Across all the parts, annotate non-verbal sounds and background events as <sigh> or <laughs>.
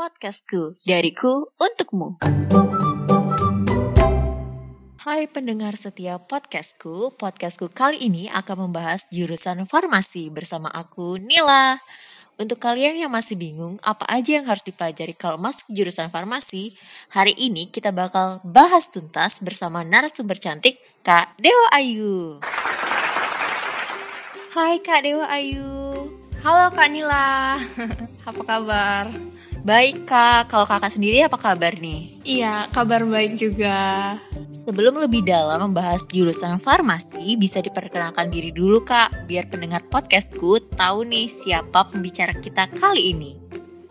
Podcastku, dariku untukmu. Hai pendengar setia podcastku, podcastku kali ini akan membahas jurusan farmasi bersama aku Nila. Untuk kalian yang masih bingung apa aja yang harus dipelajari kalau masuk jurusan farmasi, hari ini kita bakal bahas tuntas bersama narasumber cantik Kak Dewa Ayu. Hai Kak Dewa Ayu. Halo Kak Nila, <laughs> apa kabar? Baik kak, kalau kakak sendiri apa kabar nih? Iya, kabar baik juga. Sebelum lebih dalam membahas jurusan farmasi, bisa diperkenalkan diri dulu kak, biar pendengar podcastku tahu nih siapa pembicara kita kali ini.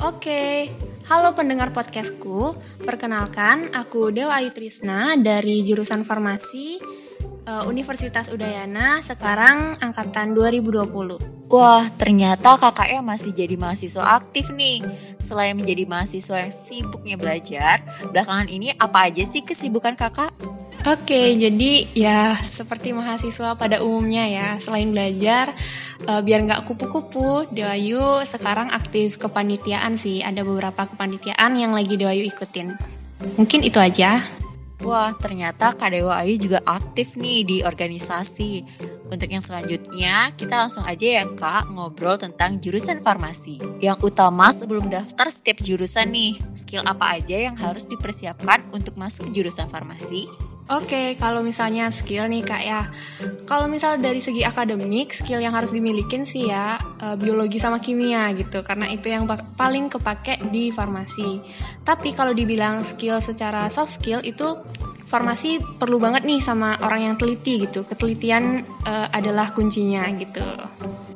Oke, halo pendengar podcastku, perkenalkan aku Dewa Ayu Trisna dari jurusan farmasi uh, Universitas Udayana, sekarang angkatan 2020. Wah, ternyata kakaknya masih jadi mahasiswa aktif nih. Selain menjadi mahasiswa yang sibuknya belajar, belakangan ini apa aja sih kesibukan kakak? Oke, jadi ya seperti mahasiswa pada umumnya ya, selain belajar, uh, biar nggak kupu-kupu, Dewayu sekarang aktif kepanitiaan sih. Ada beberapa kepanitiaan yang lagi Dewayu ikutin. Mungkin itu aja. Wah, ternyata Kak Dewa Ayu juga aktif nih di organisasi. Untuk yang selanjutnya, kita langsung aja ya Kak ngobrol tentang jurusan farmasi. Yang utama sebelum daftar setiap jurusan nih, skill apa aja yang harus dipersiapkan untuk masuk jurusan farmasi? Oke, kalau misalnya skill nih kak ya, kalau misal dari segi akademik, skill yang harus dimilikin sih ya uh, biologi sama kimia gitu, karena itu yang paling kepake di farmasi. Tapi kalau dibilang skill secara soft skill itu farmasi perlu banget nih sama orang yang teliti gitu, ketelitian uh, adalah kuncinya gitu.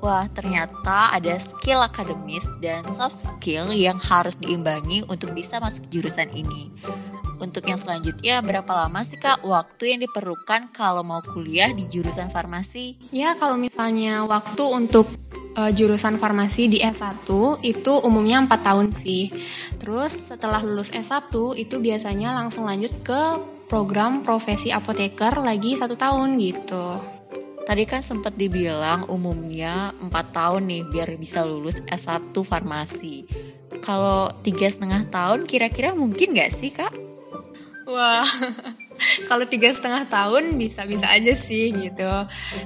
Wah, ternyata ada skill akademis dan soft skill yang harus diimbangi untuk bisa masuk jurusan ini. Untuk yang selanjutnya, berapa lama sih Kak waktu yang diperlukan kalau mau kuliah di jurusan farmasi? Ya, kalau misalnya waktu untuk uh, jurusan farmasi di S1 itu umumnya 4 tahun sih. Terus setelah lulus S1 itu biasanya langsung lanjut ke program profesi apoteker lagi satu tahun gitu. Tadi kan sempat dibilang umumnya 4 tahun nih biar bisa lulus S1 farmasi. Kalau tiga setengah tahun kira-kira mungkin gak sih kak? Wah, <laughs> kalau tiga setengah tahun bisa-bisa aja sih gitu.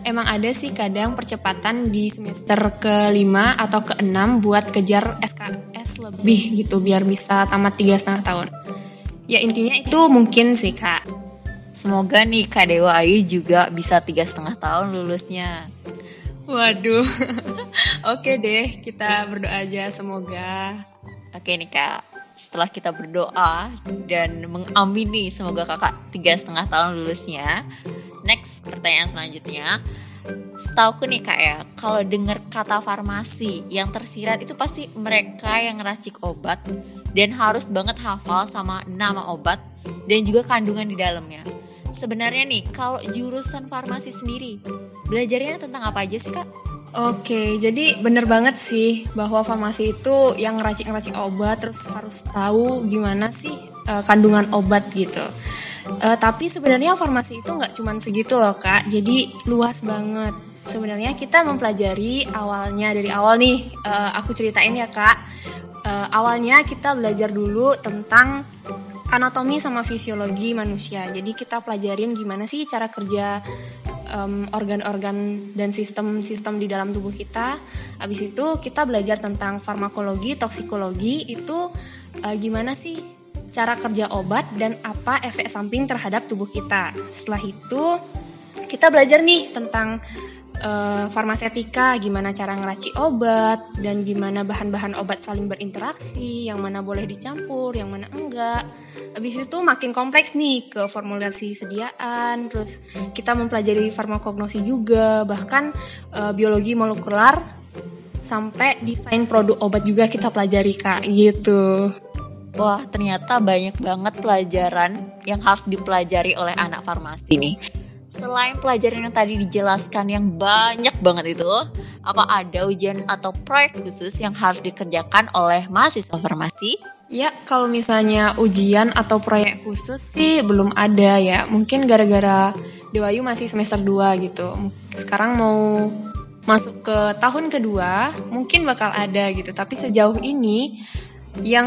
Emang ada sih kadang percepatan di semester kelima atau keenam buat kejar SKS lebih gitu biar bisa tamat tiga setengah tahun. Ya intinya itu mungkin sih kak. Semoga nih Kak Dewa Ayu juga bisa tiga setengah tahun lulusnya. Waduh, <laughs> oke deh kita berdoa aja semoga. Oke nih Kak, setelah kita berdoa dan mengamini semoga kakak tiga setengah tahun lulusnya. Next pertanyaan selanjutnya. Setauku nih kak ya kalau dengar kata farmasi yang tersirat itu pasti mereka yang ngeracik obat dan harus banget hafal sama nama obat dan juga kandungan di dalamnya. Sebenarnya nih kalau jurusan farmasi sendiri belajarnya tentang apa aja sih kak Oke, jadi bener banget sih bahwa farmasi itu yang ngeracik-ngeracik obat terus harus tahu gimana sih uh, kandungan obat gitu. Uh, tapi sebenarnya farmasi itu nggak cuma segitu loh kak, jadi luas banget. Sebenarnya kita mempelajari awalnya dari awal nih, uh, aku ceritain ya kak. Uh, awalnya kita belajar dulu tentang anatomi sama fisiologi manusia. Jadi kita pelajarin gimana sih cara kerja organ-organ um, dan sistem-sistem di dalam tubuh kita. Habis itu kita belajar tentang farmakologi, toksikologi itu uh, gimana sih cara kerja obat dan apa efek samping terhadap tubuh kita. Setelah itu kita belajar nih tentang uh, farmasetika, gimana cara ngeracik obat dan gimana bahan-bahan obat saling berinteraksi, yang mana boleh dicampur, yang mana enggak. Habis itu makin kompleks nih ke formulasi sediaan, terus kita mempelajari farmakognosi juga, bahkan uh, biologi molekular sampai desain produk obat juga kita pelajari kak gitu. Wah ternyata banyak banget pelajaran yang harus dipelajari oleh anak farmasi nih. Selain pelajaran yang tadi dijelaskan yang banyak banget itu, apa ada ujian atau proyek khusus yang harus dikerjakan oleh mahasiswa farmasi? Ya, kalau misalnya ujian atau proyek khusus sih belum ada ya. Mungkin gara-gara Dewayu masih semester 2 gitu. Sekarang mau masuk ke tahun kedua, mungkin bakal ada gitu. Tapi sejauh ini yang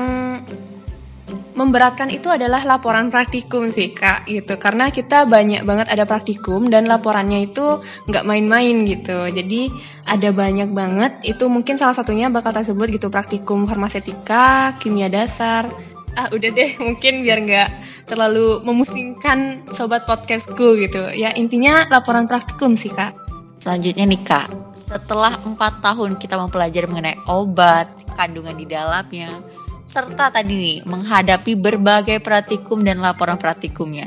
memberatkan itu adalah laporan praktikum sih kak gitu. Karena kita banyak banget ada praktikum dan laporannya itu nggak main-main gitu. Jadi ada banyak banget. Itu mungkin salah satunya bakal tersebut gitu praktikum farmasetika kimia dasar. Ah udah deh <laughs> mungkin biar nggak terlalu memusingkan sobat podcastku gitu. Ya intinya laporan praktikum sih kak. Selanjutnya nih kak. Setelah empat tahun kita mempelajari mengenai obat kandungan di dalamnya serta tadi nih menghadapi berbagai praktikum dan laporan praktikumnya.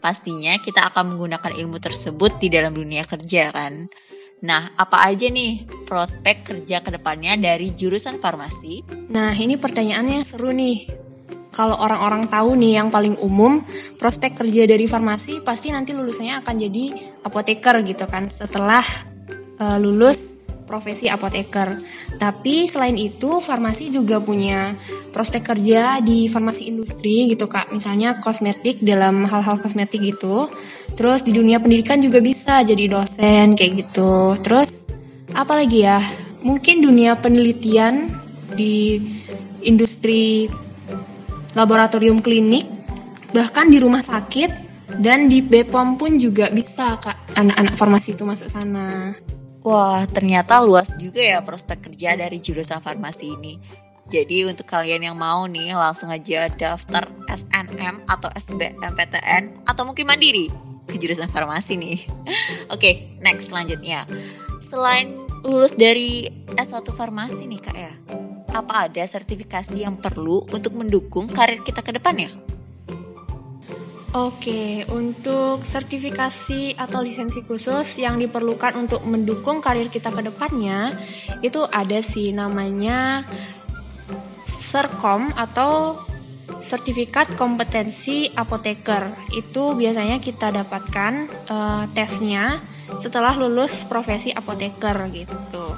Pastinya kita akan menggunakan ilmu tersebut di dalam dunia kerja kan. Nah, apa aja nih prospek kerja ke depannya dari jurusan farmasi? Nah, ini pertanyaannya seru nih. Kalau orang-orang tahu nih yang paling umum, prospek kerja dari farmasi pasti nanti lulusannya akan jadi apoteker gitu kan setelah uh, lulus profesi apoteker. Tapi selain itu, farmasi juga punya prospek kerja di farmasi industri gitu kak. Misalnya kosmetik dalam hal-hal kosmetik gitu. Terus di dunia pendidikan juga bisa jadi dosen kayak gitu. Terus apa lagi ya? Mungkin dunia penelitian di industri laboratorium klinik, bahkan di rumah sakit dan di BPOM pun juga bisa kak anak-anak farmasi itu masuk sana. Wah, ternyata luas juga ya prospek kerja dari jurusan farmasi ini. Jadi untuk kalian yang mau nih langsung aja daftar SNM atau SBMPTN atau mungkin mandiri ke jurusan farmasi nih. <laughs> Oke, okay, next selanjutnya. Selain lulus dari S1 farmasi nih Kak ya, apa ada sertifikasi yang perlu untuk mendukung karir kita ke depannya? Oke, untuk sertifikasi atau lisensi khusus yang diperlukan untuk mendukung karir kita ke depannya, itu ada sih namanya Serkom atau Sertifikat Kompetensi Apoteker. Itu biasanya kita dapatkan uh, tesnya setelah lulus profesi apoteker gitu.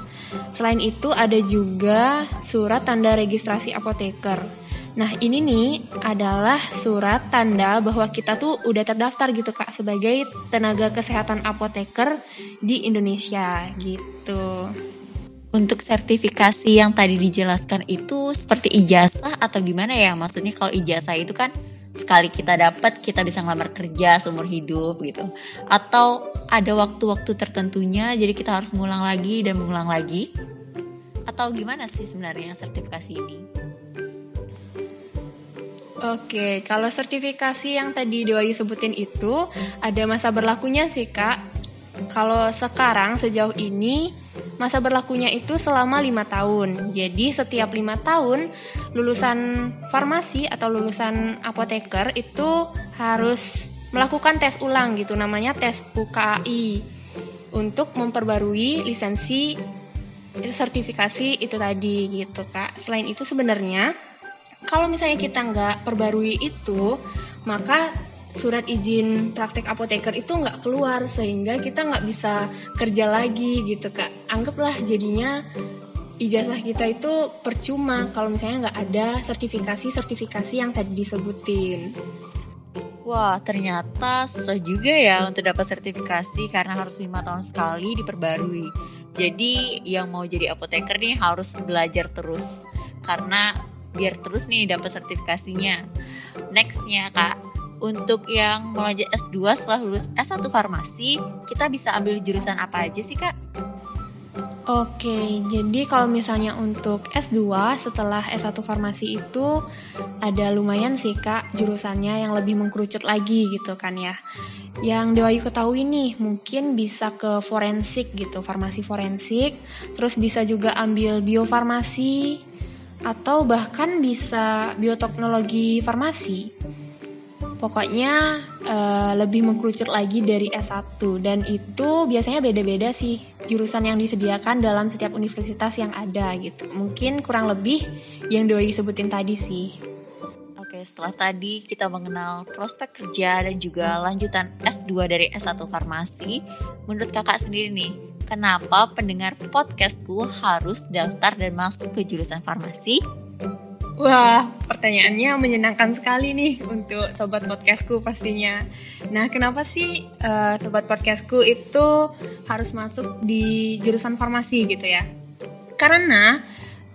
Selain itu ada juga surat tanda registrasi apoteker. Nah ini nih adalah surat tanda bahwa kita tuh udah terdaftar gitu kak sebagai tenaga kesehatan apoteker di Indonesia gitu. Untuk sertifikasi yang tadi dijelaskan itu seperti ijazah atau gimana ya? Maksudnya kalau ijazah itu kan sekali kita dapat kita bisa ngelamar kerja seumur hidup gitu. Atau ada waktu-waktu tertentunya jadi kita harus mengulang lagi dan mengulang lagi? Atau gimana sih sebenarnya sertifikasi ini? Oke, kalau sertifikasi yang tadi Dewayu sebutin itu ada masa berlakunya sih kak. Kalau sekarang sejauh ini masa berlakunya itu selama lima tahun. Jadi setiap lima tahun lulusan farmasi atau lulusan apoteker itu harus melakukan tes ulang gitu, namanya tes UKAI untuk memperbarui lisensi sertifikasi itu tadi gitu kak. Selain itu sebenarnya kalau misalnya kita nggak perbarui itu, maka surat izin praktek apoteker itu nggak keluar sehingga kita nggak bisa kerja lagi gitu kak. Anggaplah jadinya ijazah kita itu percuma kalau misalnya nggak ada sertifikasi-sertifikasi yang tadi disebutin. Wah, ternyata susah juga ya untuk dapat sertifikasi karena harus lima tahun sekali diperbarui. Jadi yang mau jadi apoteker nih harus belajar terus karena biar terus nih dapat sertifikasinya. Nextnya kak, untuk yang mau lanjut S2 setelah lulus S1 farmasi, kita bisa ambil jurusan apa aja sih kak? Oke, jadi kalau misalnya untuk S2 setelah S1 farmasi itu ada lumayan sih kak jurusannya yang lebih mengkerucut lagi gitu kan ya. Yang Dewayu ketahui nih mungkin bisa ke forensik gitu, farmasi forensik, terus bisa juga ambil biofarmasi, atau bahkan bisa bioteknologi farmasi. Pokoknya uh, lebih mengkerucut lagi dari S1 dan itu biasanya beda-beda sih jurusan yang disediakan dalam setiap universitas yang ada gitu. Mungkin kurang lebih yang Doi sebutin tadi sih. Oke, setelah tadi kita mengenal prospek kerja dan juga lanjutan S2 dari S1 farmasi, menurut kakak sendiri nih, kenapa pendengar podcastku harus daftar dan masuk ke jurusan farmasi? Wah, pertanyaannya menyenangkan sekali nih untuk sobat podcastku pastinya. Nah, kenapa sih uh, sobat podcastku itu harus masuk di jurusan farmasi gitu ya? Karena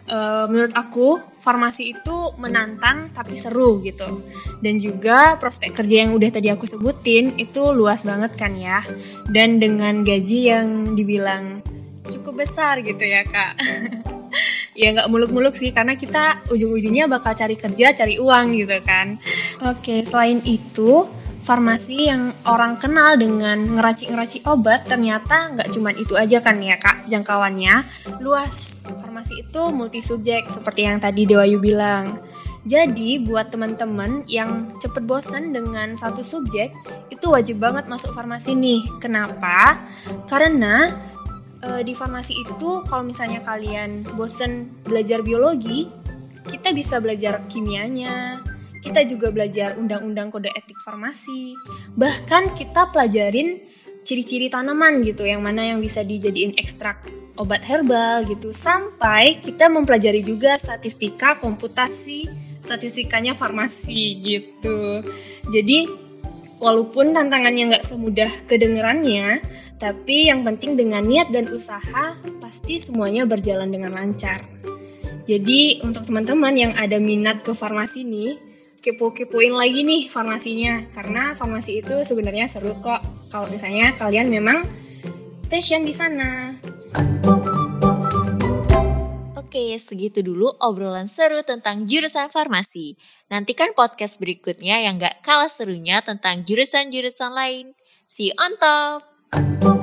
uh, menurut aku farmasi itu menantang tapi seru gitu. Dan juga prospek kerja yang udah tadi aku sebutin itu luas banget kan ya. Dan dengan gaji yang dibilang cukup besar gitu ya kak. <laughs> ya nggak muluk-muluk sih karena kita ujung-ujungnya bakal cari kerja cari uang gitu kan oke selain itu farmasi yang orang kenal dengan ngeracik-ngeracik obat ternyata nggak cuma itu aja kan ya kak jangkauannya. Luas farmasi itu multi subjek seperti yang tadi Dewayu bilang. Jadi buat teman-teman yang cepet bosen dengan satu subjek itu wajib banget masuk farmasi nih. Kenapa? Karena uh, di farmasi itu kalau misalnya kalian bosen belajar biologi, kita bisa belajar kimianya, kita juga belajar undang-undang kode etik farmasi. Bahkan kita pelajarin ciri-ciri tanaman gitu, yang mana yang bisa dijadiin ekstrak obat herbal gitu, sampai kita mempelajari juga statistika komputasi, statistikanya farmasi gitu. Jadi Walaupun tantangannya nggak semudah kedengerannya, tapi yang penting dengan niat dan usaha, pasti semuanya berjalan dengan lancar. Jadi untuk teman-teman yang ada minat ke farmasi nih, kepo-kepoin lagi nih farmasinya, karena farmasi itu sebenarnya seru kok. Kalau misalnya kalian memang passion di sana. Oke, segitu dulu obrolan seru tentang jurusan farmasi. Nantikan podcast berikutnya yang gak kalah serunya tentang jurusan-jurusan lain. See you on top!